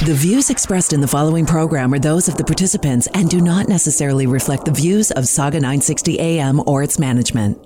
The views expressed in the following program are those of the participants and do not necessarily reflect the views of Saga 960 AM or its management.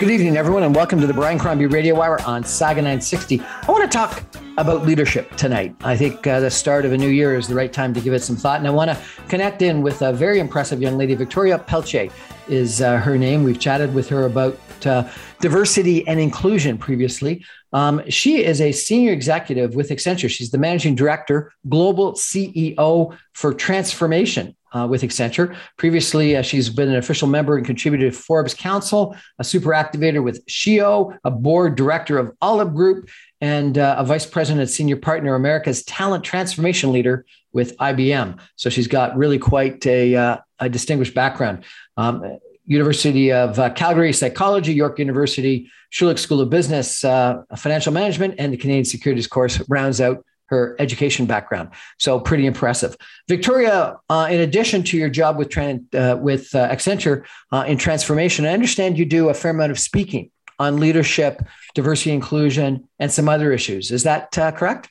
Good evening, everyone, and welcome to the Brian Crombie Radio Hour on Saga 960. I want to talk about leadership tonight. I think uh, the start of a new year is the right time to give it some thought, and I want to connect in with a very impressive young lady, Victoria Pelche is uh, her name. We've chatted with her about uh, diversity and inclusion previously. Um, she is a senior executive with Accenture. She's the managing director, global CEO for transformation uh, with Accenture. Previously, uh, she's been an official member and contributed to Forbes Council, a super activator with SheEO, a board director of Olive Group, and uh, a vice president and senior partner, America's talent transformation leader with IBM. So she's got really quite a, uh, a distinguished background. Um, University of uh, Calgary Psychology, York University Schulich School of Business, uh, Financial Management, and the Canadian Securities course rounds out her education background. So pretty impressive. Victoria, uh, in addition to your job with uh, with uh, Accenture uh, in transformation, I understand you do a fair amount of speaking on leadership, diversity, inclusion, and some other issues. Is that correct?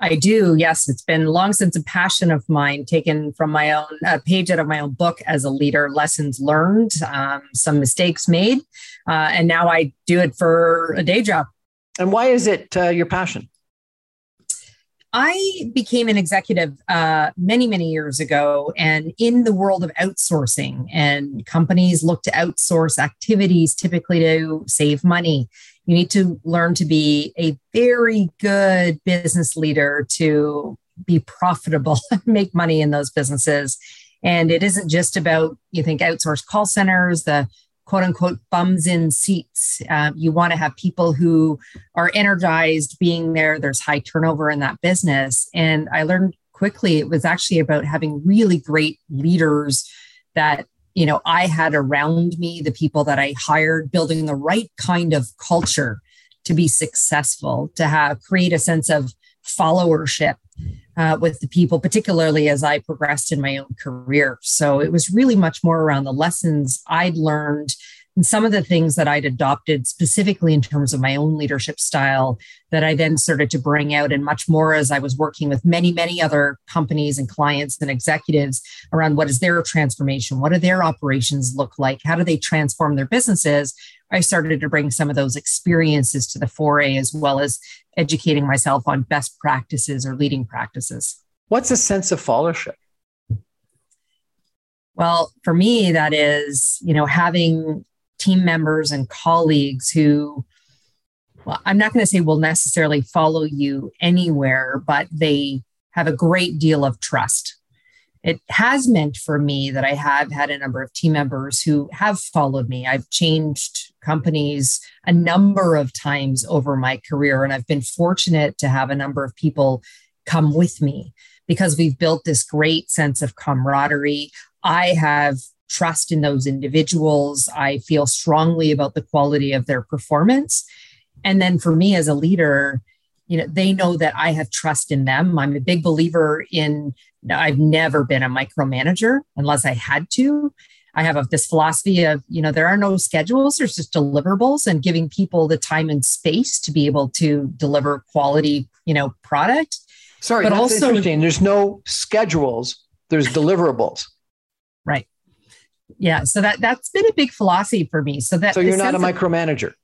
I do. Yes, it's been long since a passion of mine, taken from my own uh, page out of my own book as a leader. Lessons learned, um, some mistakes made, uh, and now I do it for a day job. And why is it uh, your passion? I became an executive uh, many, many years ago, and in the world of outsourcing, and companies look to outsource activities typically to save money you need to learn to be a very good business leader to be profitable and make money in those businesses. And it isn't just about, you think, outsourced call centers, the quote unquote bums in seats. Uh, you want to have people who are energized being there. There's high turnover in that business. And I learned quickly it was actually about having really great leaders that you know i had around me the people that i hired building the right kind of culture to be successful to have create a sense of followership uh, with the people particularly as i progressed in my own career. So it was really much more around the lessons i'd learned and some of the things that I'd adopted specifically in terms of my own leadership style that I then started to bring out and much more as I was working with many, many other companies and clients and executives around what is their transformation? What do their operations look like? How do they transform their businesses? I started to bring some of those experiences to the foray as well as educating myself on best practices or leading practices. What's a sense of followership? Well, for me, that is, you know, having team members and colleagues who well, I'm not going to say will necessarily follow you anywhere, but they have a great deal of trust. It has meant for me that I have had a number of team members who have followed me. I've changed companies a number of times over my career, and I've been fortunate to have a number of people come with me because we've built this great sense of camaraderie. I have trust in those individuals. I feel strongly about the quality of their performance. And then for me as a leader, you know, they know that I have trust in them. I'm a big believer in, I've never been a micromanager unless I had to. I have this philosophy of, you know, there are no schedules, there's just deliverables and giving people the time and space to be able to deliver quality, you know, product. Sorry, but also. There's no schedules, there's deliverables. Right yeah so that that's been a big philosophy for me. So that so you're not a micromanager?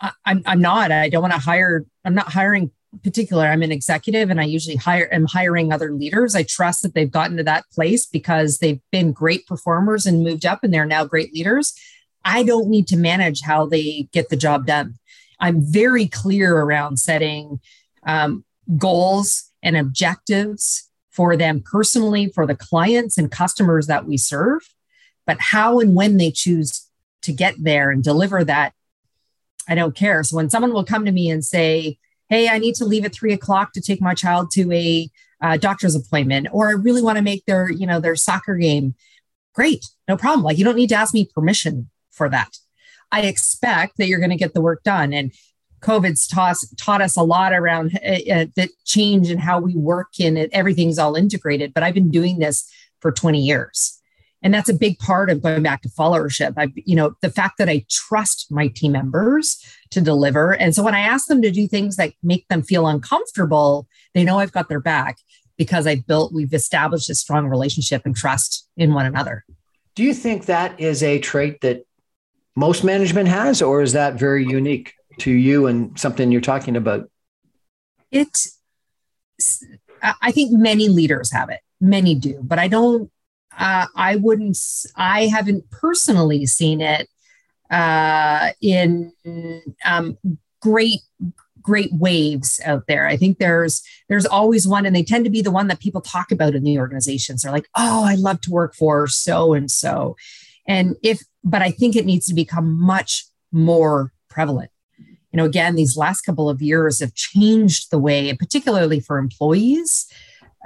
I, I'm, I'm not. I don't want to hire i'm not hiring particular. I'm an executive and i usually hire am hiring other leaders. I trust that they've gotten to that place because they've been great performers and moved up and they're now great leaders. I don't need to manage how they get the job done. I'm very clear around setting um, goals and objectives for them personally for the clients and customers that we serve But how and when they choose to get there and deliver that, I don't care. So when someone will come to me and say, Hey, I need to leave at three o'clock to take my child to a uh, doctor's appointment, or I really want to make their, you know, their soccer game. Great, no problem. Like you don't need to ask me permission for that. I expect that you're going to get the work done. And COVID's taught, taught us a lot around uh, uh, the change in how we work and everything's all integrated. But I've been doing this for 20 years. And that's a big part of going back to followership. I, you know, the fact that I trust my team members to deliver. And so when I ask them to do things that make them feel uncomfortable, they know I've got their back because I've built, we've established a strong relationship and trust in one another. Do you think that is a trait that most management has, or is that very unique to you and something you're talking about? It, I think many leaders have it, many do, but I don't, uh, I wouldn't, I haven't personally seen it uh, in um, great great waves out there. I think there's there's always one, and they tend to be the one that people talk about in the organizations. They're like, "Oh, I love to work for so and so," and if, but I think it needs to become much more prevalent. You know, again, these last couple of years have changed the way, particularly for employees,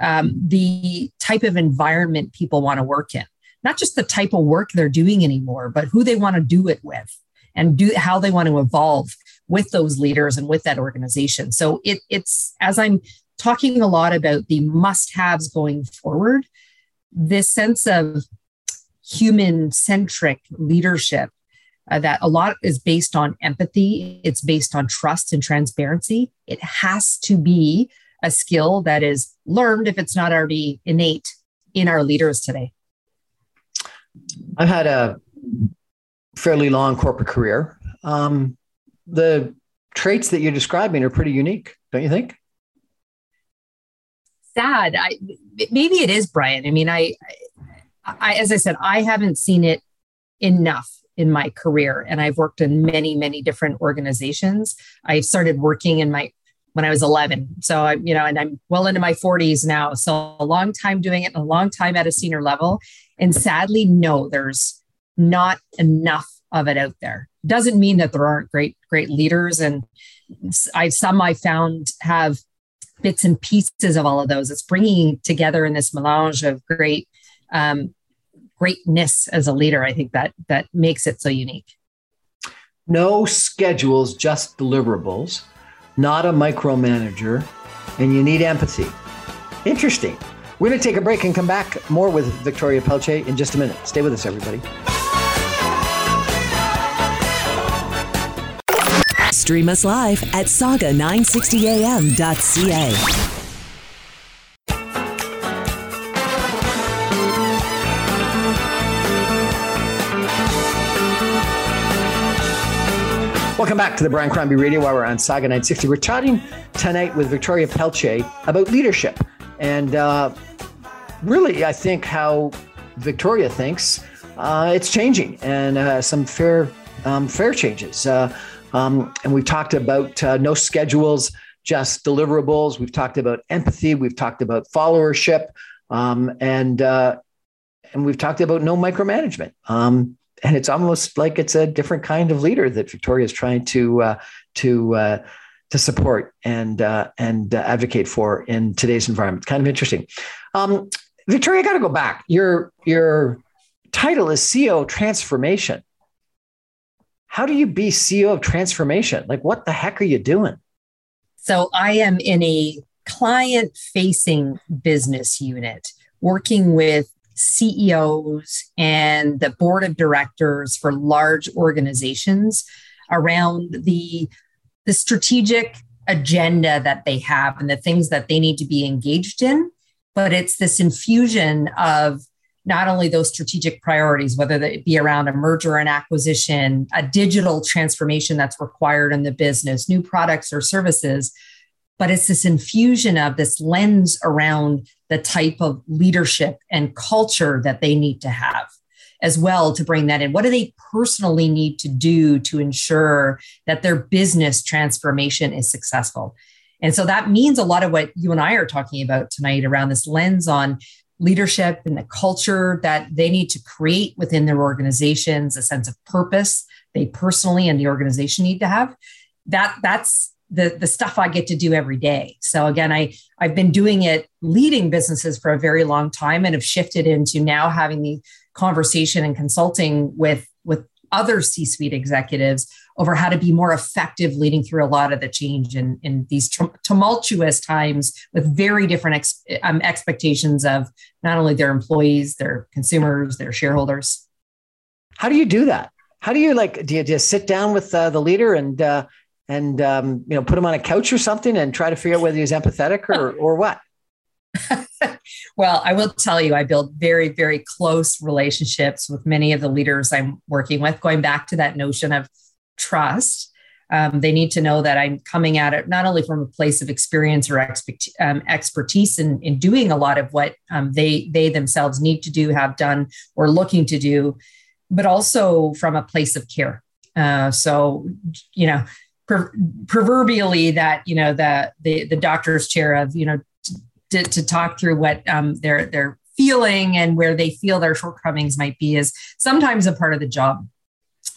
um, the type of environment people want to work in not just the type of work they're doing anymore, but who they want to do it with and do how they want to evolve with those leaders and with that organization. So it, it's as I'm talking a lot about the must-haves going forward, this sense of human-centric leadership uh, that a lot is based on empathy, it's based on trust and transparency. It has to be a skill that is learned if it's not already innate in our leaders today. I've had a fairly long corporate career. Um, the traits that you're describing are pretty unique, don't you think? Sad. I, maybe it is, Brian. I mean, I, I, as I said, I haven't seen it enough in my career, and I've worked in many, many different organizations. I started working in my when I was 11. So I'm, you know, and I'm well into my 40s now. So a long time doing it, a long time at a senior level. And sadly, no, there's not enough of it out there. Doesn't mean that there aren't great, great leaders. And I some I found have bits and pieces of all of those. It's bringing together in this melange of great um, greatness as a leader. I think that that makes it so unique. No schedules, just deliverables. Not a micromanager, and you need empathy. Interesting. We're going to take a break and come back more with Victoria Pelche in just a minute. Stay with us, everybody. Stream us live at saga960am.ca. Welcome back to the Brian Crombie Radio while we're on Saga 960. We're chatting tonight with Victoria Pelche about leadership. And uh, really, I think how Victoria thinks uh, it's changing and uh, some fair um, fair changes. Uh, um, and we've talked about uh, no schedules, just deliverables. We've talked about empathy. We've talked about followership, um, and uh, and we've talked about no micromanagement. And it's almost like it's a different kind of leader that Victoria is trying to to to support and uh, and uh, advocate for in today's environment. Kind of interesting. Um, Victoria, I got to go back. Your your title is CEO Transformation. How do you be CEO of Transformation? Like, what the heck are you doing? So I am in a client facing business unit working with CEOs and the board of directors for large organizations around the the strategic agenda that they have and the things that they need to be engaged in. But it's this infusion of not only those strategic priorities, whether it be around a merger and acquisition, a digital transformation that's required in the business, new products or services, but it's this infusion of this lens around the type of leadership and culture that they need to have as well to bring that in. What do they personally need to do to ensure that their business transformation is successful? And so that means a lot of what you and I are talking about tonight around this lens on leadership and the culture that they need to create within their organizations, a sense of purpose they personally and the organization need to have. That that's the the stuff I get to do every day. So again, I I've been doing it leading businesses for a very long time and have shifted into now having the conversation and consulting with with other C-suite executives over how to be more effective leading through a lot of the change in, in these tumultuous times with very different ex, um, expectations of not only their employees, their consumers, their shareholders. How do you do that? How do you like? Do you just sit down with uh, the leader and uh, and um, you know put him on a couch or something and try to figure out whether he's empathetic or or what? well, I will tell you, I build very, very close relationships with many of the leaders I'm working with, going back to that notion of trust. Um, they need to know that I'm coming at it not only from a place of experience or expect, um, expertise in, in doing a lot of what um, they they themselves need to do, have done, or looking to do, but also from a place of care. Uh, so, you know, proverbially, that you know the the the doctor's chair of you know to, to talk through what um, they're they're feeling and where they feel their shortcomings might be is sometimes a part of the job.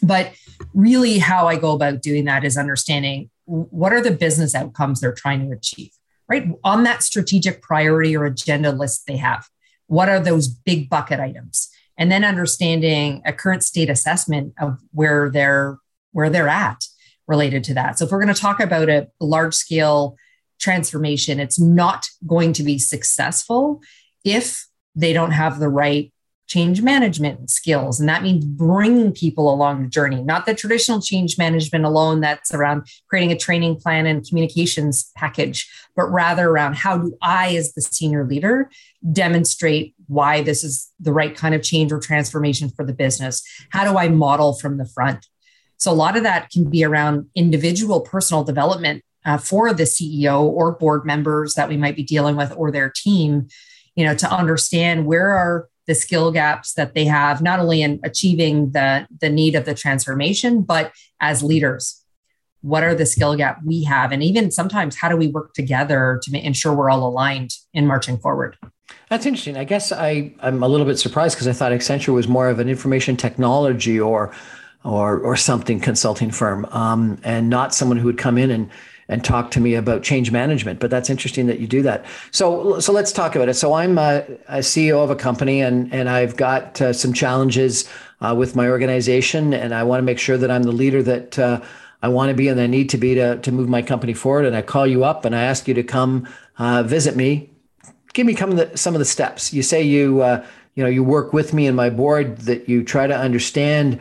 But really, how I go about doing that is understanding what are the business outcomes they're trying to achieve, right? On that strategic priority or agenda list they have, what are those big bucket items? And then understanding a current state assessment of where they're where they're at related to that. So if we're going to talk about a large scale transformation, it's not going to be successful if they don't have the right change management skills. And that means bringing people along the journey, not the traditional change management alone that's around creating a training plan and communications package, but rather around how do I, as the senior leader, demonstrate why this is the right kind of change or transformation for the business? How do I model from the front? So a lot of that can be around individual personal development uh, for the CEO or board members that we might be dealing with or their team, you know, to understand where are the skill gaps that they have, not only in achieving the, the need of the transformation, but as leaders. What are the skill gap we have? And even sometimes, how do we work together to ensure we're all aligned in marching forward? That's interesting. I guess I, I'm a little bit surprised because I thought Accenture was more of an information technology or or or something consulting firm, um, and not someone who would come in and and talk to me about change management. But that's interesting that you do that. So, so let's talk about it. So I'm a, a CEO of a company, and and I've got uh, some challenges uh, with my organization, and I want to make sure that I'm the leader that uh, I want to be and I need to be to to move my company forward. And I call you up and I ask you to come uh, visit me. Give me some of the, some of the steps. You say you uh, you know you work with me and my board that you try to understand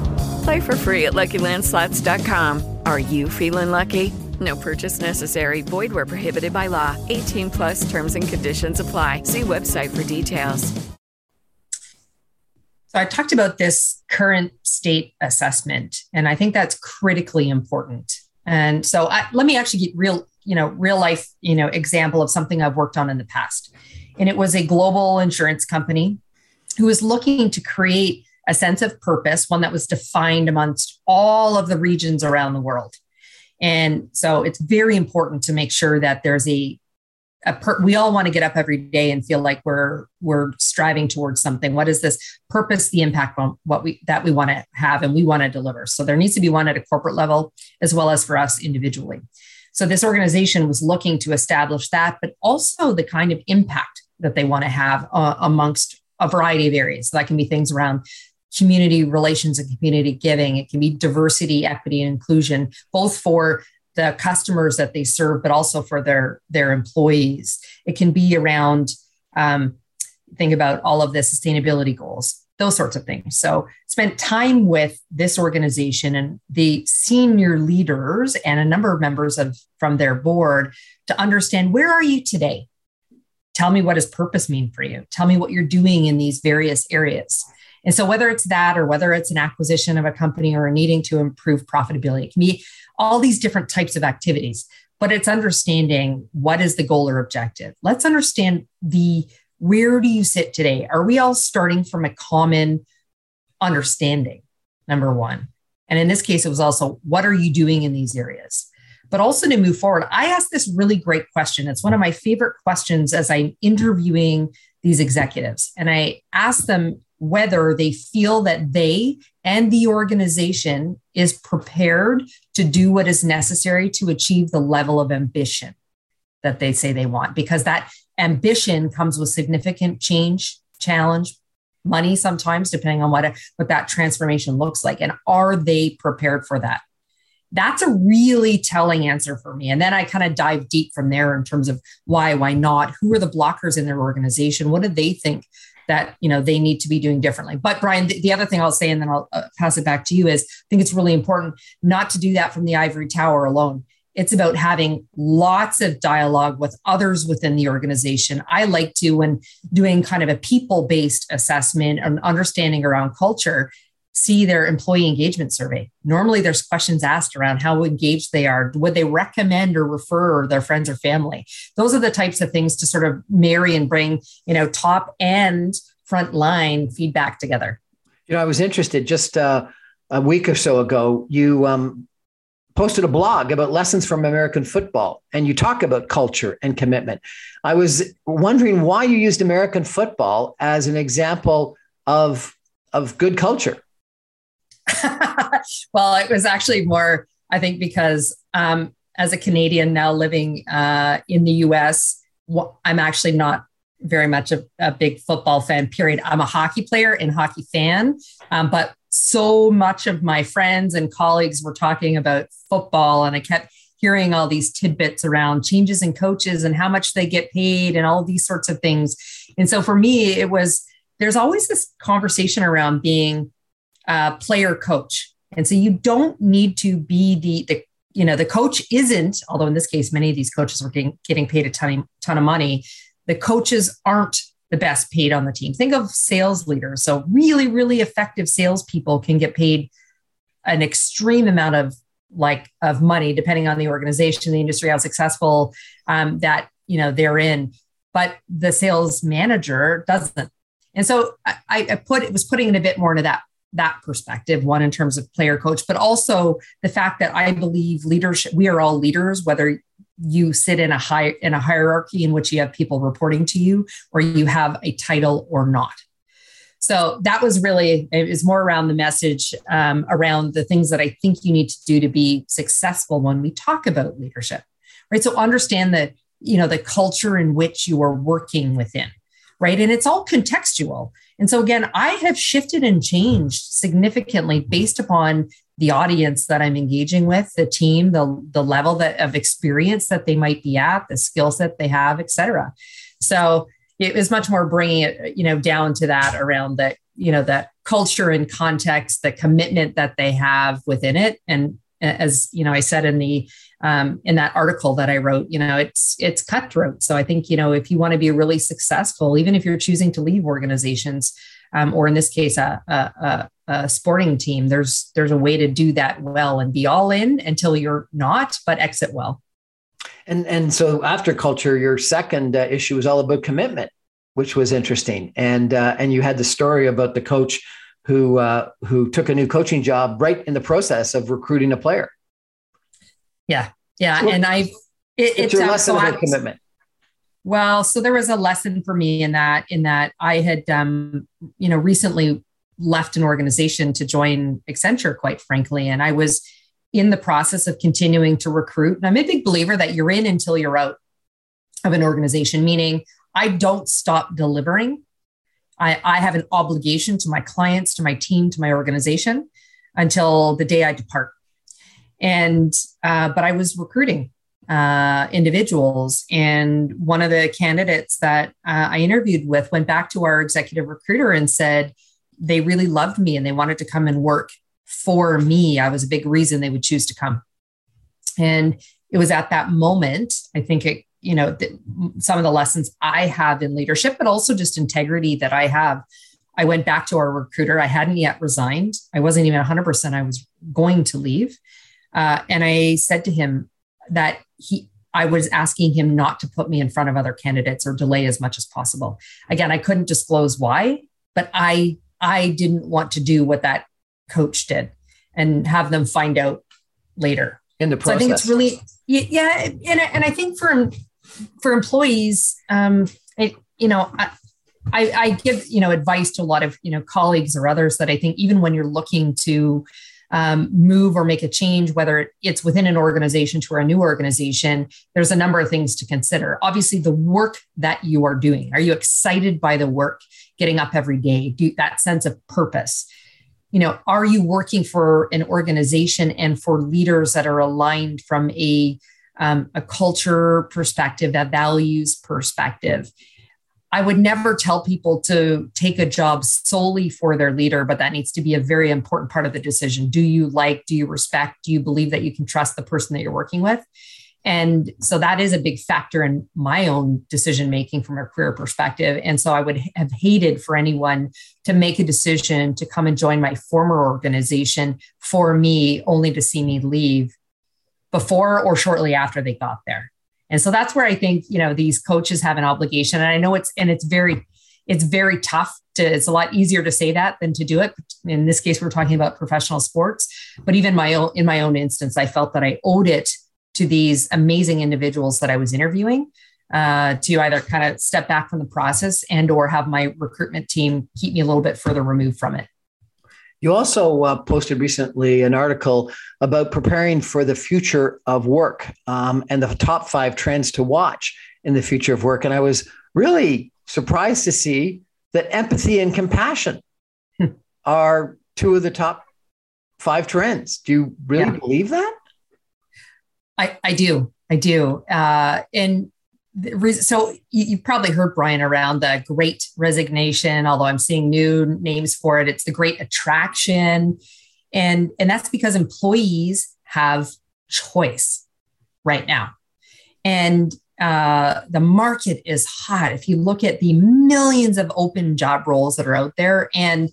Play for free at LuckyLandSlots.com. Are you feeling lucky? No purchase necessary. Void where prohibited by law. 18 plus terms and conditions apply. See website for details. So I talked about this current state assessment, and I think that's critically important. And so I, let me actually get real, you know, real life, you know, example of something I've worked on in the past. And it was a global insurance company who was looking to create a sense of purpose, one that was defined amongst all of the regions around the world. And so it's very important to make sure that there's a Per, we all want to get up every day and feel like we're we're striving towards something. What is this purpose the impact on what we that we want to have and we want to deliver? So there needs to be one at a corporate level as well as for us individually. So this organization was looking to establish that but also the kind of impact that they want to have uh, amongst a variety of areas. So that can be things around community relations and community giving. It can be diversity, equity, and inclusion, both for the customers that they serve, but also for their their employees. It can be around um, think about all of the sustainability goals, those sorts of things. So spent time with this organization and the senior leaders and a number of members of from their board to understand where are you today? Tell me what does purpose mean for you? Tell me what you're doing in these various areas. And so, whether it's that or whether it's an acquisition of a company or needing to improve profitability, it can be all these different types of activities. But it's understanding what is the goal or objective. Let's understand the where do you sit today? Are we all starting from a common understanding? Number one. And in this case, it was also what are you doing in these areas? But also to move forward, I asked this really great question. It's one of my favorite questions as I'm interviewing these executives. And I asked them whether they feel that they and the organization is prepared to do what is necessary to achieve the level of ambition that they say they want because that ambition comes with significant change challenge money sometimes depending on what what that transformation looks like and are they prepared for that? That's a really telling answer for me. And then i kind of dive deep from there in terms of why why not? Who are the blockers in their organization? What do they think that you know they need to be doing differently. But brian the, the other thing i'll say and then i'll uh, pass it back to you is i think it's really important not to do that from the ivory tower alone. It's about having lots of dialogue with others within the organization. I like to when doing kind of a people based assessment and understanding around culture see their employee engagement survey. Normally, there's questions asked around how engaged they are. Would they recommend or refer their friends or family? Those are the types of things to sort of marry and bring, you know, top and front line feedback together. You know, I was interested just uh, a week or so ago. You um, posted a blog about lessons from American football, and you talk about culture and commitment. I was wondering why you used American football as an example of of good culture. well, it was actually more, I think, because um, as a Canadian now living uh, in the US, I'm actually not very much a, a, big football fan, period. I'm a hockey player and hockey fan, um, but so much of my friends and colleagues were talking about football, and I kept hearing all these tidbits around changes in coaches and how much they get paid and all these sorts of things. And so for me, it was there's always this conversation around being uh, player coach. And so you don't need to be the, the, you know, the coach isn't, although in this case, many of these coaches were getting, getting paid a ton, ton of money. The coaches aren't the best paid on the team. Think of sales leaders. So really, really effective salespeople can get paid an extreme amount of like of money, depending on the organization, the industry, how successful um, that you know they're in. But the sales manager doesn't. And so I, I put it was putting it a bit more into that that perspective one in terms of player coach but also the fact that i believe leadership we are all leaders whether you sit in a high in a hierarchy in which you have people reporting to you or you have a title or not. So that was really it was more around the message um, around the things that i think you need to do to be successful when we talk about leadership right? So understand that you know the culture in which you are working within right and it's all contextual and so again, I have shifted and changed significantly based upon the audience that I'm engaging with, the team, the, the level that, of experience that they might be at, the skill set they have, et cetera. So it was much more bringing it, you know, down to that around that, you know, that culture and context, the commitment that they have within it. And as, you know, I said in the um, in that article that I wrote, you know, it's it's cutthroat. So I think you know if you want to be really successful, even if you're choosing to leave organizations, um, or in this case, a, a, a, sporting team, there's there's a way to do that well and be all in until you're not, but exit well. And and so after culture, your second uh, issue was all about commitment, which was interesting. And uh, and you had the story about the coach who uh, who took a new coaching job right in the process of recruiting a player. Yeah. Yeah. and I, it, it's your lesson so commitment. Well, so there was a lesson for me in that, in that I had, um, you know, recently left an organization to join Accenture, quite frankly. And I was in the process of continuing to recruit. And I'm a big believer that you're in until you're out of an organization, meaning I don't stop delivering I, I have an obligation to my clients, to my team, to my organization until the day I depart. And, uh, but I was recruiting uh, individuals. And one of the candidates that uh, I interviewed with went back to our executive recruiter and said they really loved me and they wanted to come and work for me. I was a big reason they would choose to come. And it was at that moment, I think it, you know, th- some of the lessons I have in leadership, but also just integrity that I have. I went back to our recruiter. I hadn't yet resigned. I wasn't even 100%. I was going to leave. Uh, and I said to him that he, I was asking him not to put me in front of other candidates or delay as much as possible. Again, I couldn't disclose why, but I I didn't want to do what that coach did and have them find out later in the process. So I think it's really yeah, and and I think for for employees, um, it you know. I, I, I give you know advice to a lot of you know colleagues or others that I think even when you're looking to um, move or make a change, whether it's within an organization to a new organization, there's a number of things to consider. Obviously, the work that you are doing. Are you excited by the work? Getting up every day, do that sense of purpose you know are you working for an organization and for leaders that are aligned from a um, a culture perspective a values perspective i would never tell people to take a job solely for their leader but that needs to be a very important part of the decision do you like do you respect do you believe that you can trust the person that you're working with and so that is a big factor in my own decision making from a career perspective. And so I would have hated for anyone to make a decision to come and join my former organization for me, only to see me leave before or shortly after they got there. And so that's where I think, you know, these coaches have an obligation. And I know it's, and it's very, it's very tough to, it's a lot easier to say that than to do it. In this case, we're talking about professional sports, but even my own, in my own instance, I felt that I owed it to these amazing individuals that I was interviewing uh, to either kind of step back from the process and or have my recruitment team keep me a little bit further removed from it. You also uh, posted recently an article about preparing for the future of work um, and the top five trends to watch in the future of work. And I was really surprised to see that empathy and compassion hmm. are two of the top five trends. Do you really yeah. believe that? I, I do. I do. Uh, and so you, have probably heard Brian around the great resignation, although I'm seeing new names for it. It's the great attraction. And, and that's because employees have choice right now. And uh, the market is hot. If you look at the millions of open job roles that are out there and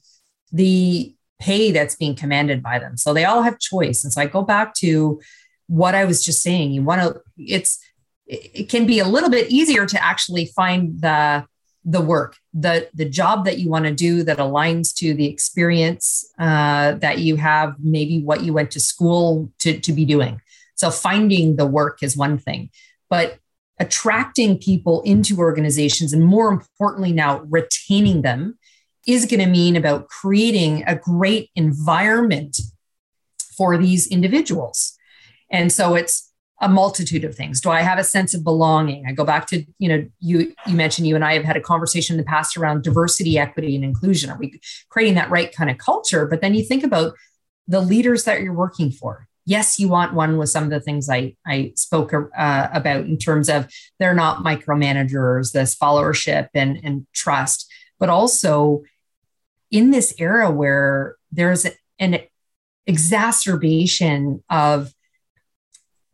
the pay that's being commanded by them. So they all have choice. And so I go back to what I was just saying. You want to, it's, it can be a little bit easier to actually find the the work the the job that you want to do that aligns to the experience uh, that you have maybe what you went to school to, to be doing. So finding the work is one thing but attracting people into organizations and more importantly now retaining them is going to mean about creating a great environment for these individuals. And so it's a multitude of things. Do I have a sense of belonging? I go back to, you know, you you mentioned you and I have had a conversation in the past around diversity, equity, and inclusion. Are we creating that right kind of culture? But then you think about the leaders that you're working for. Yes, you want one with some of the things I, I spoke uh, about in terms of they're not micromanagers, this followership and, and trust, but also in this era where there's an exacerbation of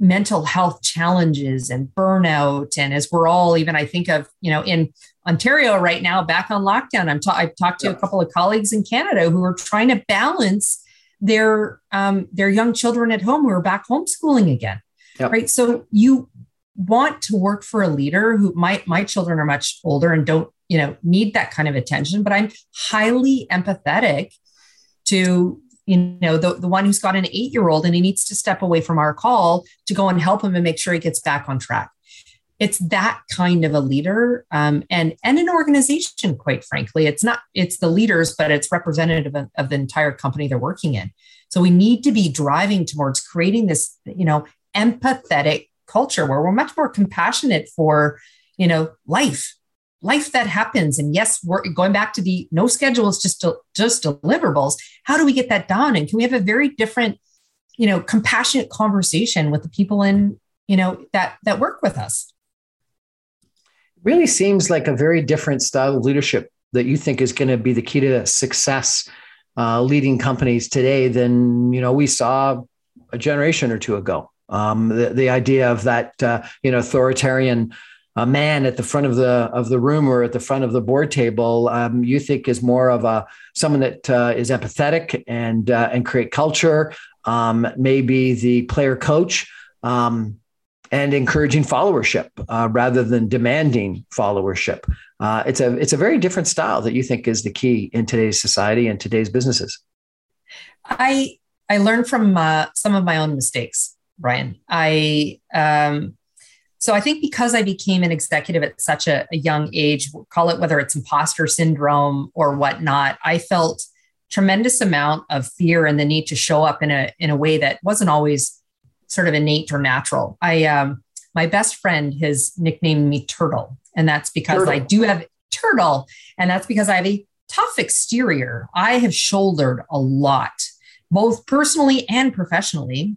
mental health challenges and burnout. And as we're all even i think of you know in ontario right now back on lockdown i'm ta- i've talked to a couple of colleagues in canada who are trying to balance their um, their young children at home who are back homeschooling again yep. right? So you want to work for a leader who my my children are much older and don't you know need that kind of attention but i'm highly empathetic to you know the, the one who's got an eight year old and he needs to step away from our call to go and help him and make sure he gets back on track. It's that kind of a leader um, and and an organization quite frankly. It's not it's the leaders but it's representative of, of the entire company they're working in. So we need to be driving towards creating this you know empathetic culture where we're much more compassionate for you know life life that happens. And yes, we're going back to the no schedules, just just deliverables. How do we get that done? And can we have a very different, you know, compassionate conversation with the people in, you know, that that work with us? Really seems like a very different style of leadership that you think is going to be the key to success uh, leading companies today than you know we saw a generation or two ago. Um, the, the idea of that uh, you know authoritarian a man at the front of the of the room or at the front of the board table um, you think is more of a someone that uh, is empathetic and uh, and create culture um, maybe the player coach um, and encouraging followership uh, rather than demanding followership. Uh, it's a it's a very different style that you think is the key in today's society and today's businesses. I i learned from uh, some of my own mistakes brian i um, so I think because I became an executive at such a, a young age, call it whether it's imposter syndrome or whatnot, I felt tremendous amount of fear and the need to show up in a in a way that wasn't always sort of innate or natural. I um, my best friend has nicknamed me Turtle, and that's because turtle. I do have turtle, and that's because I have a tough exterior. I have shouldered a lot, both personally and professionally.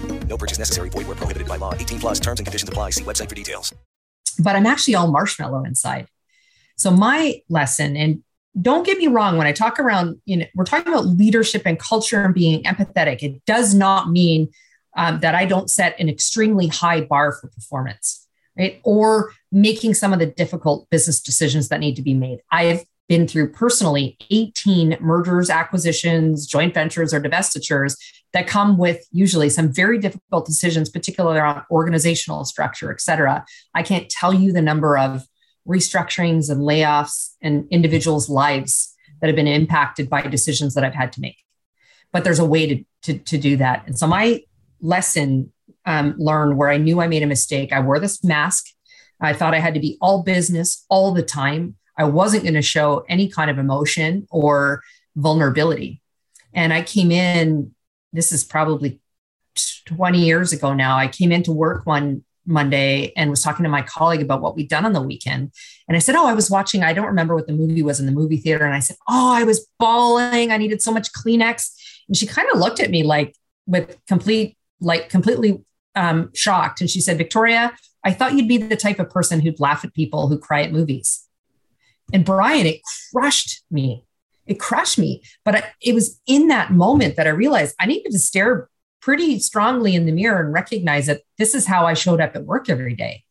No purchase necessary. Void where prohibited by law. 18 plus terms and conditions apply. See website for details. But I'm actually all marshmallow inside. So my lesson, and don't get me wrong, when I talk around, you know, we're talking about leadership and culture and being empathetic. It does not mean um, that I don't set an extremely high bar for performance, right? Or making some of the difficult business decisions that need to be made. I've been through personally 18 mergers, acquisitions, joint ventures, or divestitures that come with usually some very difficult decisions, particularly around organizational structure, et cetera. I can't tell you the number of restructurings and layoffs and individuals' lives that have been impacted by decisions that I've had to make. But there's a way to, to, to do that. And so my lesson um, learned where I knew I made a mistake, I wore this mask. I thought I had to be all business all the time. I wasn't going to show any kind of emotion or vulnerability. And I came in this is probably 20 years ago now. I came into work one Monday and was talking to my colleague about what we'd done on the weekend. And I said, Oh, I was watching, I don't remember what the movie was in the movie theater. And I said, Oh, I was bawling. I needed so much Kleenex. And she kind of looked at me like with complete, like completely um, shocked. And she said, Victoria, I thought you'd be the type of person who'd laugh at people who cry at movies. And Brian, it crushed me it crushed me. But I, it was in that moment that I realized I needed to stare pretty strongly in the mirror and recognize that this is how I showed up at work every day.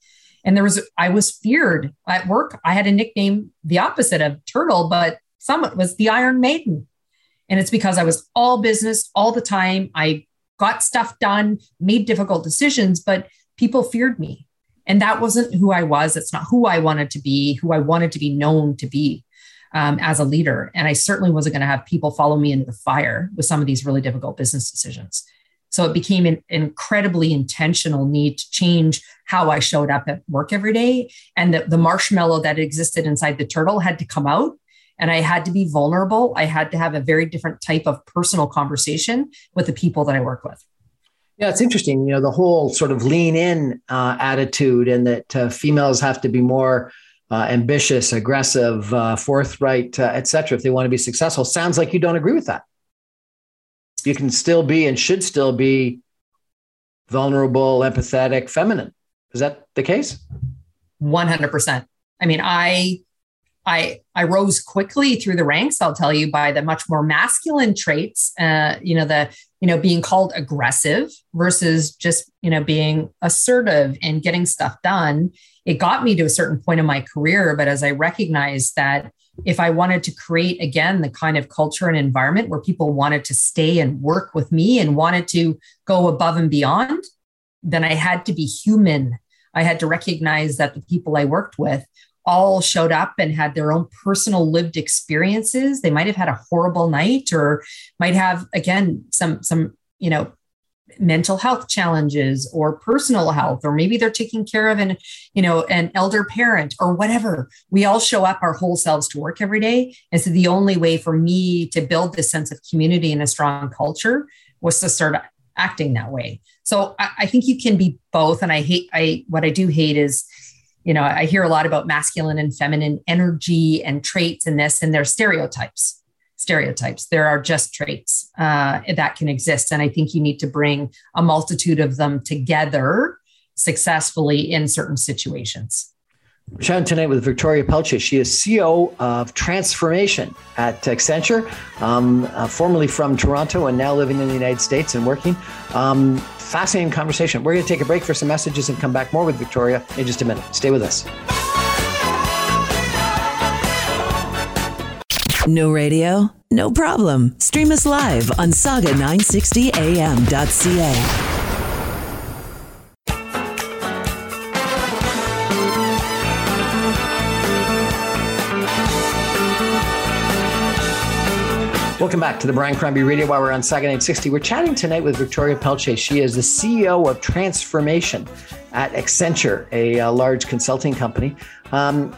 And there was, I was feared at work. I had a nickname, the opposite of Turtle, but someone was the Iron Maiden. And it's because I was all business all the time. I got stuff done, made difficult decisions, but people feared me. And that wasn't who I was. It's not who I wanted to be, who I wanted to be known to be um, as a leader. And I certainly wasn't going to have people follow me into the fire with some of these really difficult business decisions. So it became an incredibly intentional need to change how I showed up at work every day. And the, the marshmallow that existed inside the turtle had to come out. And I had to be vulnerable. I had to have a very different type of personal conversation with the people that I work with. Yeah, it's interesting. You know, the whole sort of lean in uh, attitude, and that uh, females have to be more uh, ambitious, aggressive, uh, forthright, uh, etc. If they want to be successful, sounds like you don't agree with that. You can still be and should still be vulnerable, empathetic, feminine. Is that the case? One hundred percent. I mean, I, I, I rose quickly through the ranks. I'll tell you by the much more masculine traits. Uh, you know, the you know being called aggressive versus just you know being assertive and getting stuff done it got me to a certain point in my career. But as I recognized that if I wanted to create again the kind of culture and environment where people wanted to stay and work with me and wanted to go above and beyond, then I had to be human. I had to recognize that the people I worked with all showed up and had their own personal lived experiences. They might have had a horrible night or might have, again, some, some, you know, mental health challenges or personal health or maybe they're taking care of an you know an elder parent or whatever. We all show up our whole selves to work every day. And so the only way for me to build this sense of community and a strong culture was to start acting that way. So I, I think you can be both. And i hate i what i do hate is you know i hear a lot about masculine and feminine energy and traits and this and their stereotypes stereotypes. There are just traits uh, that can exist. And I think you need to bring a multitude of them together successfully in certain situations. We're chatting tonight with Victoria Pelletier. She is CEO of Transformation at Accenture, um, uh, formerly from Toronto and now living in the United States and working. Um, fascinating conversation. We're going to take a break for some messages and come back more with Victoria in just a minute. Stay with us. No radio? No problem. Stream us live on saga960am.ca. Welcome back to the Brian Crombie Radio while we're on Saga 960. We're chatting tonight with Victoria Pelletier. She is the CEO of Transformation at Accenture, a, uh, large consulting company. Um,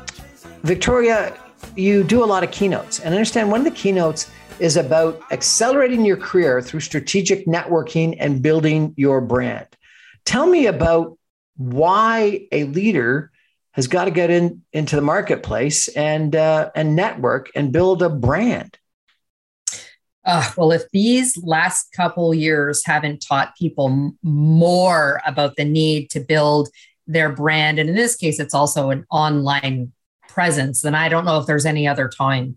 Victoria, you do a lot of keynotes and I understand one of the keynotes is about accelerating your career through strategic networking and building your brand. Tell me about why a leader has got to get in into the marketplace and uh, and network and build a brand. Uh, well, if these last couple years haven't taught people m- more about the need to build their brand, and in this case, it's also an online presence, then I don't know if there's any other time.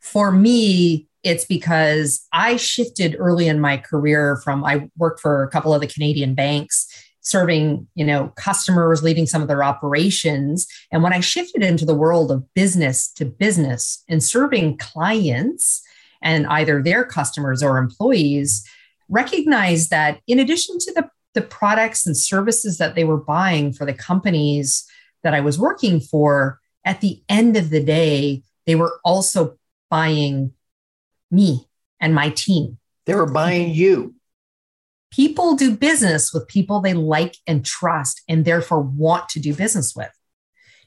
For me, it's because I shifted early in my career from I worked for a couple of the Canadian banks serving you know customers leading some of their operations and when i shifted into the world of business to business and serving clients and either their customers or employees recognize that in addition to the, the products and services that they were buying for the companies that i was working for at the end of the day, they were also buying me and my team. They were buying you. People do business with people they like and trust and therefore want to do business with.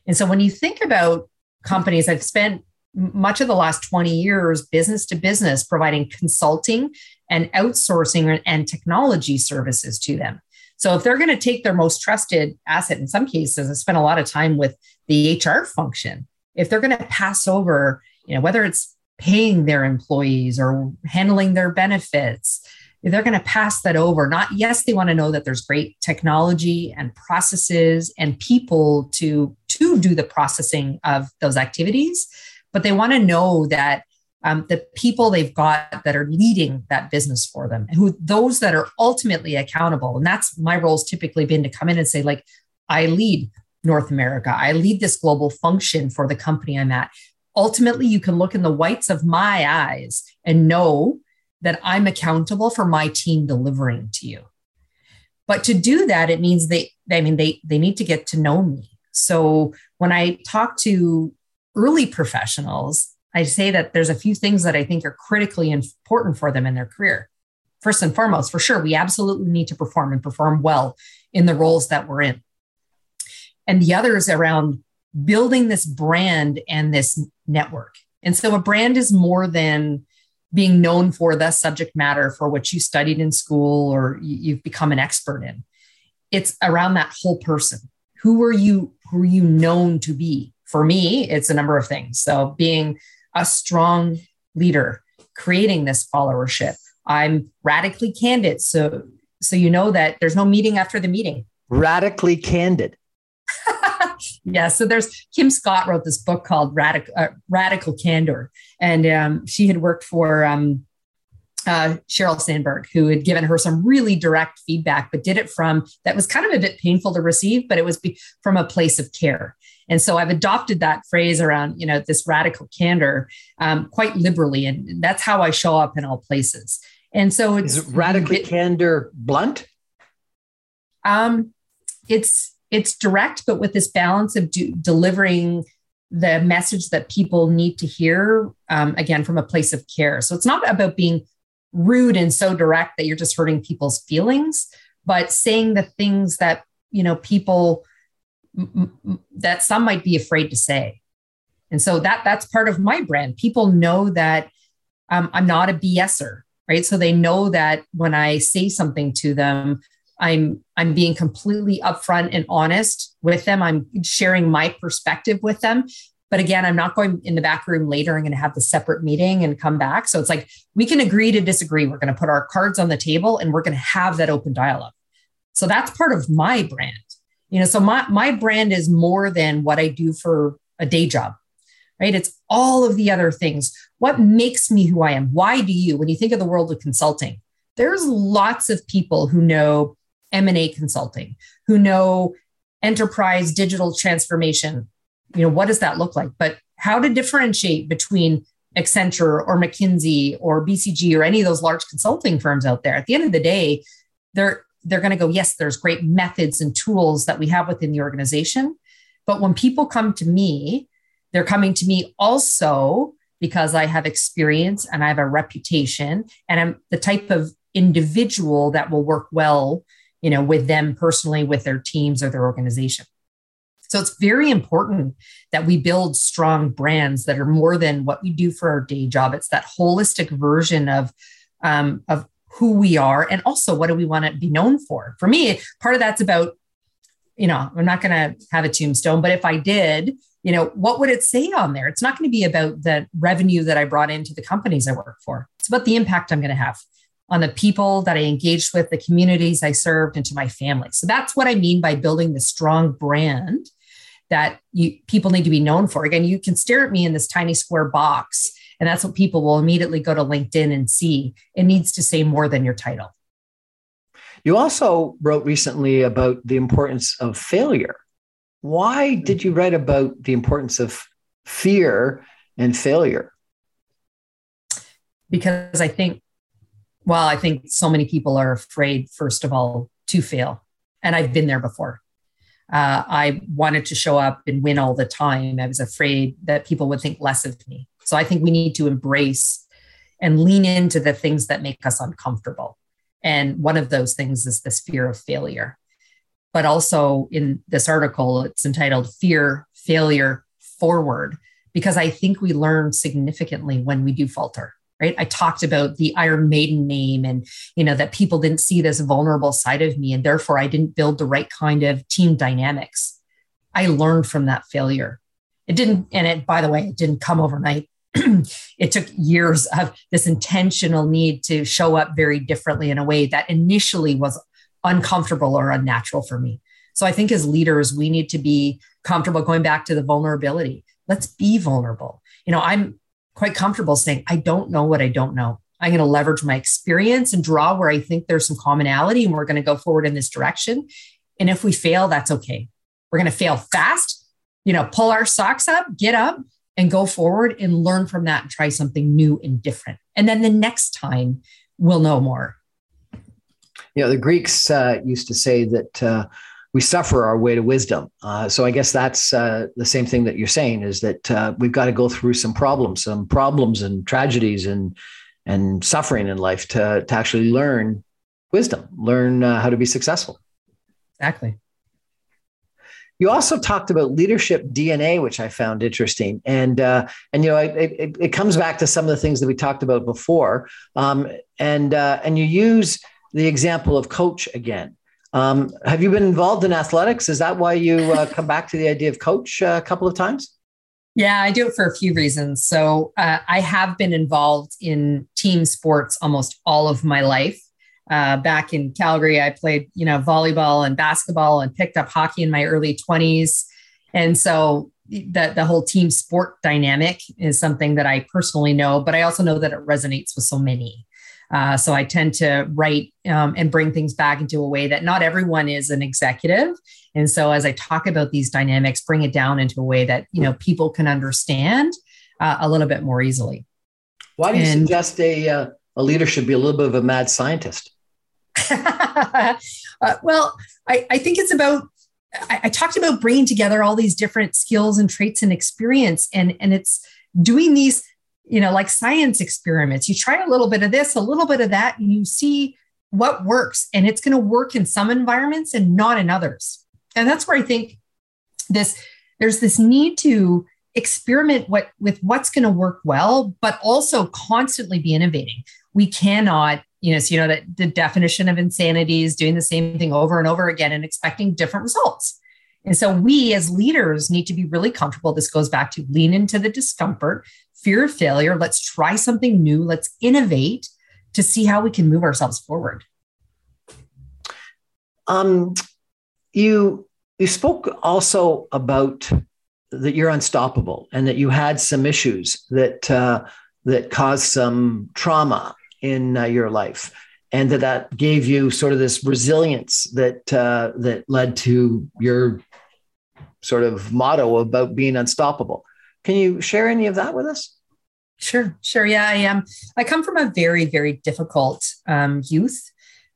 And so when you think about companies, I've spent much of the last 20 years business to business providing consulting and outsourcing and technology services to them. So if they're going to take their most trusted asset, in some cases, I spent a lot of time with the HR function. If they're going to pass over, you know, whether it's paying their employees or handling their benefits, they're going to pass that over, not yes, they want to know that there's great technology and processes and people to to do the processing of those activities, but they want to know that um, the people they've got that are leading that business for them, who those that are ultimately accountable. And that's my role's typically been to come in and say, like, I lead North America, I lead this global function for the company I'm at. Ultimately, you can look in the whites of my eyes and know that I'm accountable for my team delivering to you. But to do that, it means they, I mean, they they need to get to know me. So when I talk to early professionals, I say that there's a few things that I think are critically important for them in their career. First and foremost, for sure, we absolutely need to perform and perform well in the roles that we're in. And the other is around building this brand and this network. And so a brand is more than being known for the subject matter for which you studied in school or you've become an expert in. It's around that whole person. Who are you? Who are you known to be? For me, it's a number of things. So being a strong leader, creating this followership. I'm radically candid. So, so you know that there's no meeting after the meeting. Radically candid. yeah. So there's Kim Scott wrote this book called Radical uh, Radical Candor, and um, she had worked for um, uh, Sheryl Sandberg, who had given her some really direct feedback, but did it from that was kind of a bit painful to receive, but it was be, from a place of care. And so I've adopted that phrase around, you know, this radical candor um, quite liberally. And that's how I show up in all places. And so it's Is it radically it, candor blunt. Um, it's it's direct, but with this balance of do, delivering the message that people need to hear, um, again, from a place of care. So it's not about being rude and so direct that you're just hurting people's feelings, but saying the things that, you know, people, that some might be afraid to say. And so that that's part of my brand. People know that um, I'm not a BSer, right? So they know that when I say something to them, I'm I'm being completely upfront and honest with them. I'm sharing my perspective with them. But again, I'm not going in the back room later. I'm going to have the separate meeting and come back. So it's like we can agree to disagree. We're going to put our cards on the table and we're going to have that open dialogue. So that's part of my brand. You know, so my my brand is more than what I do for a day job. Right? It's all of the other things. What makes me who I am? Why do you when you think of the world of consulting? There's lots of people who know M&A consulting, who know enterprise digital transformation. You know, what does that look like? But how to differentiate between Accenture or McKinsey or BCG or any of those large consulting firms out there. At the end of the day, they're they're going to go, yes, there's great methods and tools that we have within the organization. But when people come to me, they're coming to me also because I have experience and I have a reputation and I'm the type of individual that will work well you know, with them personally, with their teams or their organization. So it's very important that we build strong brands that are more than what we do for our day job. It's that holistic version of um, of who we are, and also what do we want to be known for. For me, part of that's about, you know, I'm not going to have a tombstone, but if I did, you know, what would it say on there? It's not going to be about the revenue that I brought into the companies I work for. It's about the impact I'm going to have on the people that I engaged with, the communities I served, and to my family. So that's what I mean by building the strong brand that you people need to be known for. Again, you can stare at me in this tiny square box, and that's what people will immediately go to LinkedIn and see. It needs to say more than your title. You also wrote recently about the importance of failure. Why did you write about the importance of fear and failure? Because I think well, I think so many people are afraid, first of all, to fail. And I've been there before. Uh, I wanted to show up and win all the time. I was afraid that people would think less of me. So I think we need to embrace and lean into the things that make us uncomfortable. And one of those things is this fear of failure. But also in this article, it's entitled Fear, Failure, Forward, because I think we learn significantly when we do falter right i talked about the iron maiden name and you know that people didn't see this vulnerable side of me and therefore i didn't build the right kind of team dynamics i learned from that failure it didn't and it by the way it didn't come overnight it took years of this intentional need to show up very differently in a way that initially was uncomfortable or unnatural for me so i think as leaders we need to be comfortable going back to the vulnerability let's be vulnerable you know i'm quite comfortable saying, I don't know what I don't know. I'm going to leverage my experience and draw where I think there's some commonality and we're going to go forward in this direction. And if we fail, that's okay. We're going to fail fast, you know, pull our socks up, get up and go forward and learn from that and try something new and different. And then the next time we'll know more. You know, the Greeks uh, used to say that uh, we suffer our way to wisdom. Uh, so I guess that's uh, the same thing that you're saying is that uh, we've got to go through some problems, some problems and tragedies and and suffering in life to to actually learn wisdom, learn uh, how to be successful. Exactly. You also talked about leadership DNA, which I found interesting, and uh, and you know it, it, it, comes back to some of the things that we talked about before, um, and uh, and you use the example of coach again. Um, have you been involved in athletics? Is that why you uh, come back to the idea of coach uh, a couple of times? Yeah, I do it for a few reasons. So uh, I have been involved in team sports almost all of my life. Uh, back in Calgary, I played, you know, volleyball and basketball and picked up hockey in my early 20s. And so the, the whole team sport dynamic is something that I personally know, but I also know that it resonates with so many. Uh, so I tend to write um, and bring things back into a way that not everyone is an executive. And so as I talk about these dynamics, bring it down into a way that you know people can understand uh, a little bit more easily. Why do you and, suggest a uh, a leader should be a little bit of a mad scientist? Uh, well, I, I think it's about I, I talked about bringing together all these different skills and traits and experience, and and it's doing these, you know, like science experiments. You try a little bit of this, a little bit of that, and you see what works, and it's going to work in some environments and not in others. And that's where I think this there's this need to experiment what with what's going to work well, but also constantly be innovating. We cannot, you know, so you know that the definition of insanity is doing the same thing over and over again and expecting different results. And so we as leaders need to be really comfortable. This goes back to lean into the discomfort, fear of failure. Let's try something new. Let's innovate to see how we can move ourselves forward. Um, you you spoke also about that you're unstoppable and that you had some issues that uh, that caused some trauma in uh, your life. And that that gave you sort of this resilience that uh, that led to your sort of motto about being unstoppable. Can you share any of that with us? Sure sure. Yeah i am. I come from a very very difficult um, youth.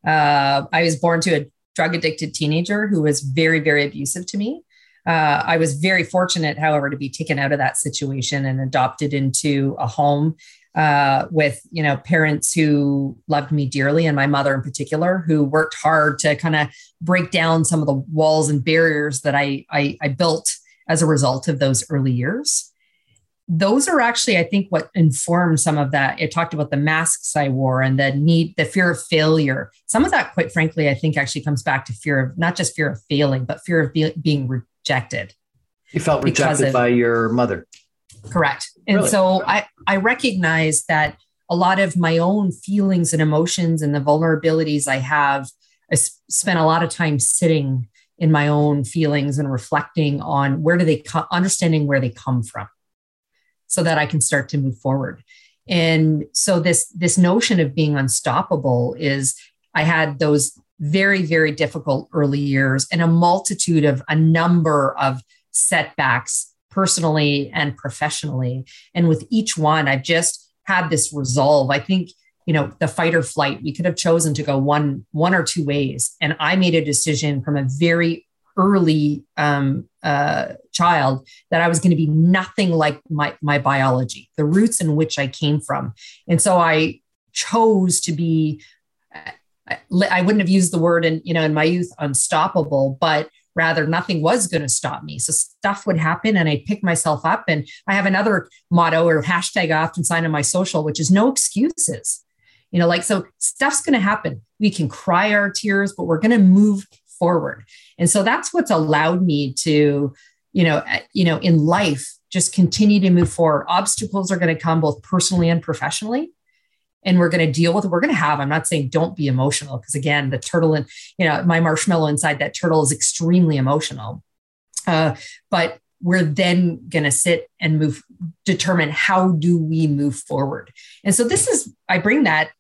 Uh, i was born to a drug addicted teenager who was very very abusive to me. Uh, I was very fortunate, however, to be taken out of that situation and adopted into a home uh, with you know parents who loved me dearly, and my mother in particular, who worked hard to kind of break down some of the walls and barriers that I, I, I built as a result of those early years. Those are actually, I think, what informed some of that. It talked about the masks I wore and the need, the fear of failure. Some of that, quite frankly, I think actually comes back to fear of not just fear of failing, but fear of be, being rejected. You felt rejected of, by your mother. Correct. And really? so I, I recognize that a lot of my own feelings and emotions and the vulnerabilities I have, I spent a lot of time sitting in my own feelings and reflecting on where do they come, understanding where they come from so that I can start to move forward. And so this, this notion of being unstoppable is I had those very, very difficult early years and a multitude of a number of setbacks personally and professionally. And with each one, I've just had this resolve. I think, you know, the fight or flight, we could have chosen to go one, one or two ways. And I made a decision from a very early um, uh, child that I was going to be nothing like my, my biology, the roots in which I came from. And so I chose to be I wouldn't have used the word in, you know, in my youth, unstoppable, but rather nothing was going to stop me. So stuff would happen and I'd pick myself up. And I have another motto or hashtag I often sign on my social, which is no excuses. You know, like, so stuff's going to happen. We can cry our tears, but we're going to move forward. And so that's what's allowed me to, you know, eh, you know, in life, just continue to move forward. Obstacles are going to come both personally and professionally and we're going to deal with it. We're going to have, I'm not saying don't be emotional, because again, the turtle and, you know, my marshmallow inside that turtle is extremely emotional. Uh, but we're then going to sit and move, determine how do we move forward. And so this is, I bring that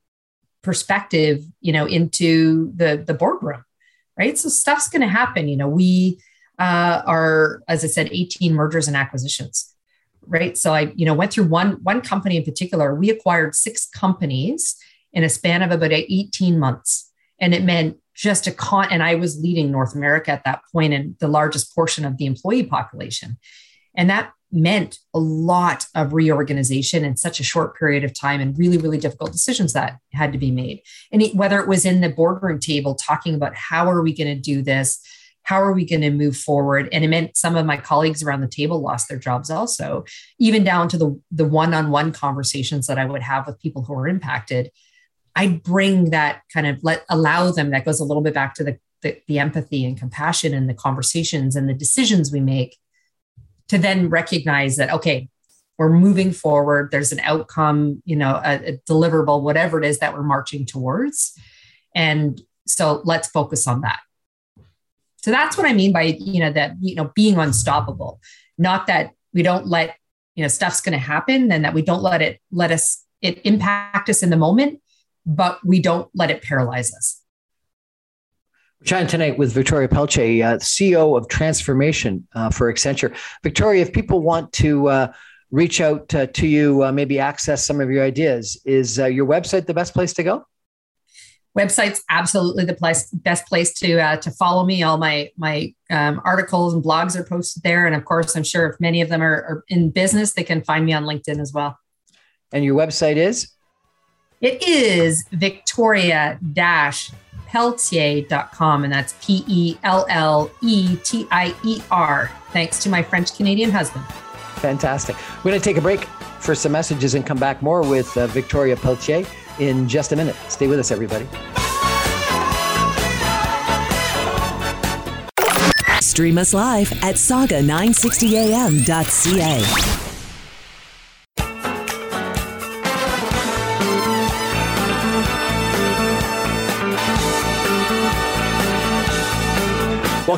perspective, you know, into the, the boardroom, right? So stuff's going to happen. You know, we uh, are, as I said, 18 mergers and acquisitions right? So i you know went through one one company in particular. We acquired six companies in a span of about 18 months. And it meant just a con and i was leading north america at that point and the largest portion of the employee population. And that meant a lot of reorganization in such a short period of time and really really difficult decisions that had to be made. And whether it was in the boardroom table talking about how are we going to do this how are we going to move forward? And it meant some of my colleagues around the table lost their jobs also even down to the the one-on-one conversations that i would have with people who were impacted. I bring that kind of let allow them that goes a little bit back to the, the, the empathy and compassion and the conversations and the decisions we make to then recognize that okay we're moving forward. There's an outcome you know a, a deliverable whatever it is that we're marching towards. And so let's focus on that so that's what I mean by, you know, that, you know, being unstoppable, not that we don't let, you know, stuff's going to happen and that we don't let it, let us, it impact us in the moment, but we don't let it paralyze us. We're chatting tonight with Victoria Pelletier, uh, CEO of Transformation uh, for Accenture. Victoria, if people want to uh, reach out uh, to you, uh, maybe access some of your ideas, is uh, your website the best place to go? Website's absolutely the place, best place to uh, to follow me. All my my um, articles and blogs are posted there, and of course, I'm sure if many of them are, are in business, they can find me on LinkedIn as well. And your website is? It is Victoria Pelletier.com, and that's P E L L E T I E R. Thanks to my French Canadian husband. Fantastic. We're going to take a break for some messages and come back more with uh, Victoria Pelletier in just a minute. Stay with us, everybody. Stream us live at saga960am.ca.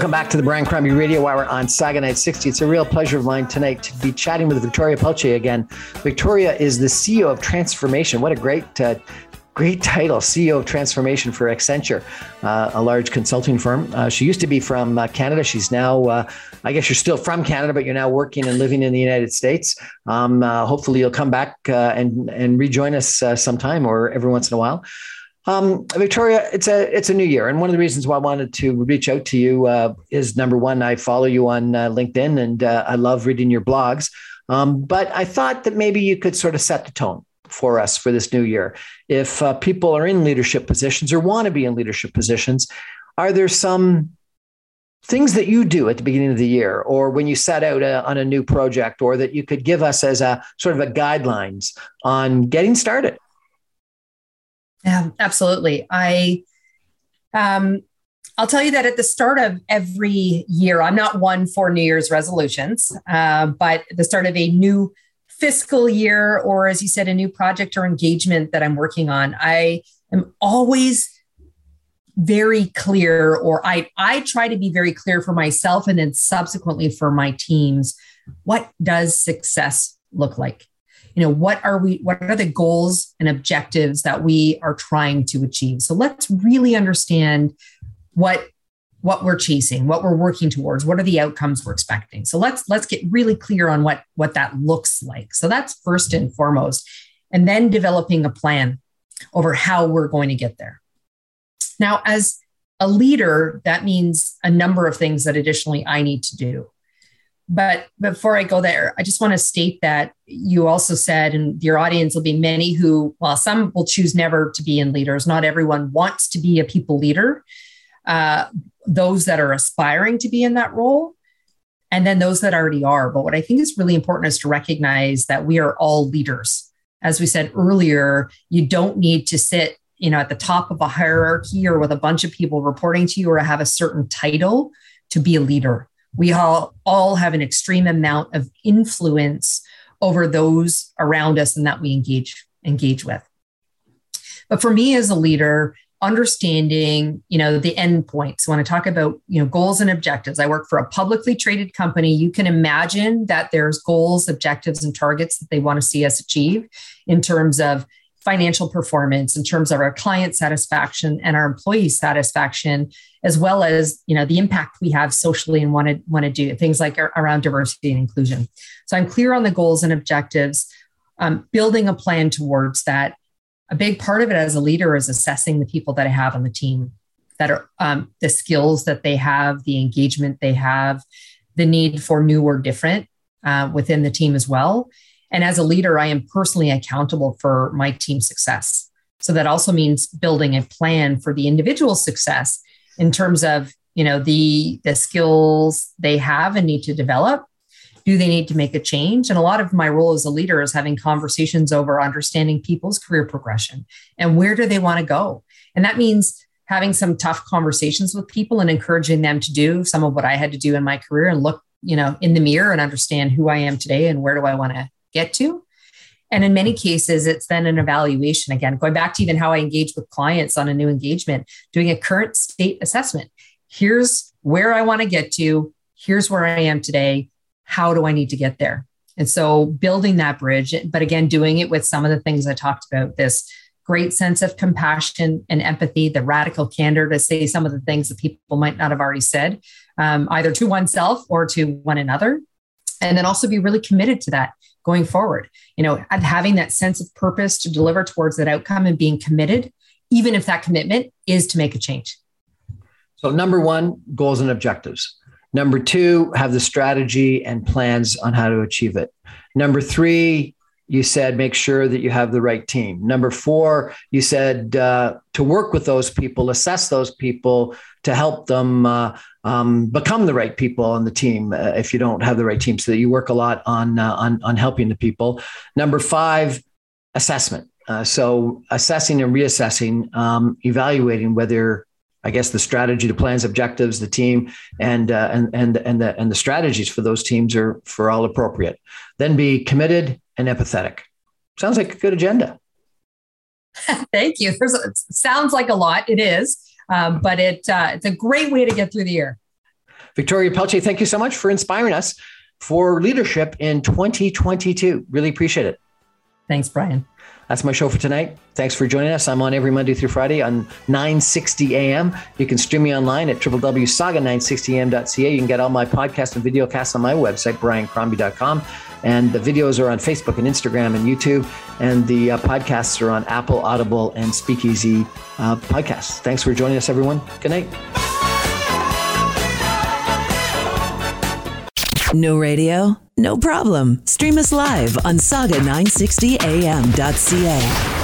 Welcome back to the Brian Crombie Radio Hour on Saga 960. It's a real pleasure of mine tonight to be chatting with Victoria Pelletier again. Victoria is the CEO of Transformation. What a great uh, great title, CEO of Transformation for Accenture, uh, a large consulting firm. Uh, she used to be from uh, Canada. She's now, uh, I guess you're still from Canada, but you're now working and living in the United States. Um, uh, hopefully, you'll come back uh, and and rejoin us sometime or every once in a while. Um, Victoria, it's a it's a new year, and one of the reasons why I wanted to reach out to you uh, is number one, I follow you on uh, LinkedIn, and uh, I love reading your blogs. Um, but I thought that maybe you could sort of set the tone for us for this new year. If uh, people are in leadership positions or want to be in leadership positions, are there some things that you do at the beginning of the year or when you set out a, on a new project or that you could give us as a sort of a guidelines on getting started yeah, absolutely. I um I'll tell you that at the start of every year, I'm not one for New Year's resolutions, uh, but the start of a new fiscal year, or as you said, a new project or engagement that I'm working on, I am always very clear, or I, I try to be very clear for myself and then subsequently for my teams. What does success look like? You know what are we what are the goals and objectives that we are trying to achieve? So let's really understand what what we're chasing what we're working towards what are the outcomes we're expecting. So let's let's get really clear on what what that looks like. So that's first and foremost and then developing a plan over how we're going to get there. Now as a leader that means a number of things that additionally i need to do but before I go there, I just want to state that you also said, and your audience will be many who, well, some will choose never to be in leaders. Not everyone wants to be a people leader. Uh, those that are aspiring to be in that role, and then those that already are. But what I think is really important is to recognize that we are all leaders. As we said earlier, you don't need to sit you know at the top of a hierarchy or with a bunch of people reporting to you or have a certain title to be a leader we all, all have an extreme amount of influence over those around us and that we engage engage with. But for me as a leader, understanding you know the end points when i talk about you know goals and objectives i work for a publicly traded company you can imagine that there's goals objectives and targets that they want to see us achieve in terms of financial performance in terms of our client satisfaction and our employee satisfaction as well as you know the impact we have socially and want to want to do things like around diversity and inclusion. So i'm clear on the goals and objectives. Um, building a plan towards that. A big part of it as a leader is assessing the people that i have on the team that are um, the skills that they have the engagement they have the need for new or different uh, within the team as well and as a leader, I am personally accountable for my team's success. So that also means building a plan for the individual success in terms of, you know, the the skills they have and need to develop. Do they need to make a change? And a lot of my role as a leader is having conversations over understanding people's career progression and where do they want to go. And that means having some tough conversations with people and encouraging them to do some of what I had to do in my career and look, you know, in the mirror and understand who I am today and where do I want to get to. And in many cases, it's then an evaluation again, going back to even how I engage with clients on a new engagement, doing a current state assessment. Here's where I want to get to. Here's where I am today. How do I need to get there? And so building that bridge, but again, doing it with some of the things I talked about this great sense of compassion and empathy, the radical candor to say some of the things that people might not have already said, um, either to oneself or to one another. And then also be really committed to that going forward you know having that sense of purpose to deliver towards that outcome and being committed even if that commitment is to make a change. So, number one, goals and objectives. Number two, have the strategy and plans on how to achieve it. Number three, you said make sure that you have the right team. Number four, you said uh, to work with those people, assess those people to help them uh, um, become the right people on the team. Uh, if you don't have the right team, so that you work a lot on uh, on on helping the people. Number five, assessment. Uh, so assessing and reassessing, um, evaluating whether I guess the strategy, the plans, objectives, the team, and uh, and and and the and the strategies for those teams are for all appropriate. Then be committed and empathetic. Sounds like a good agenda. Thank you. There's a, sounds like a lot. It is, um, but it uh, it's a great way to get through the year. Victoria Pelletier, thank you so much for inspiring us for leadership in 2022. Really appreciate it. Thanks, Brian. That's my show for tonight. Thanks for joining us. I'm on every Monday through Friday on 960 AM. You can stream me online at www.saga960am.ca. You can get all my podcasts and video casts on my website, briancrombie.com. And the videos are on Facebook and Instagram and YouTube. And the uh, podcasts are on Apple, Audible, and Speakeasy uh, podcasts. Thanks for joining us, everyone. Good night. No radio? No problem. Stream us live on saga960am.ca.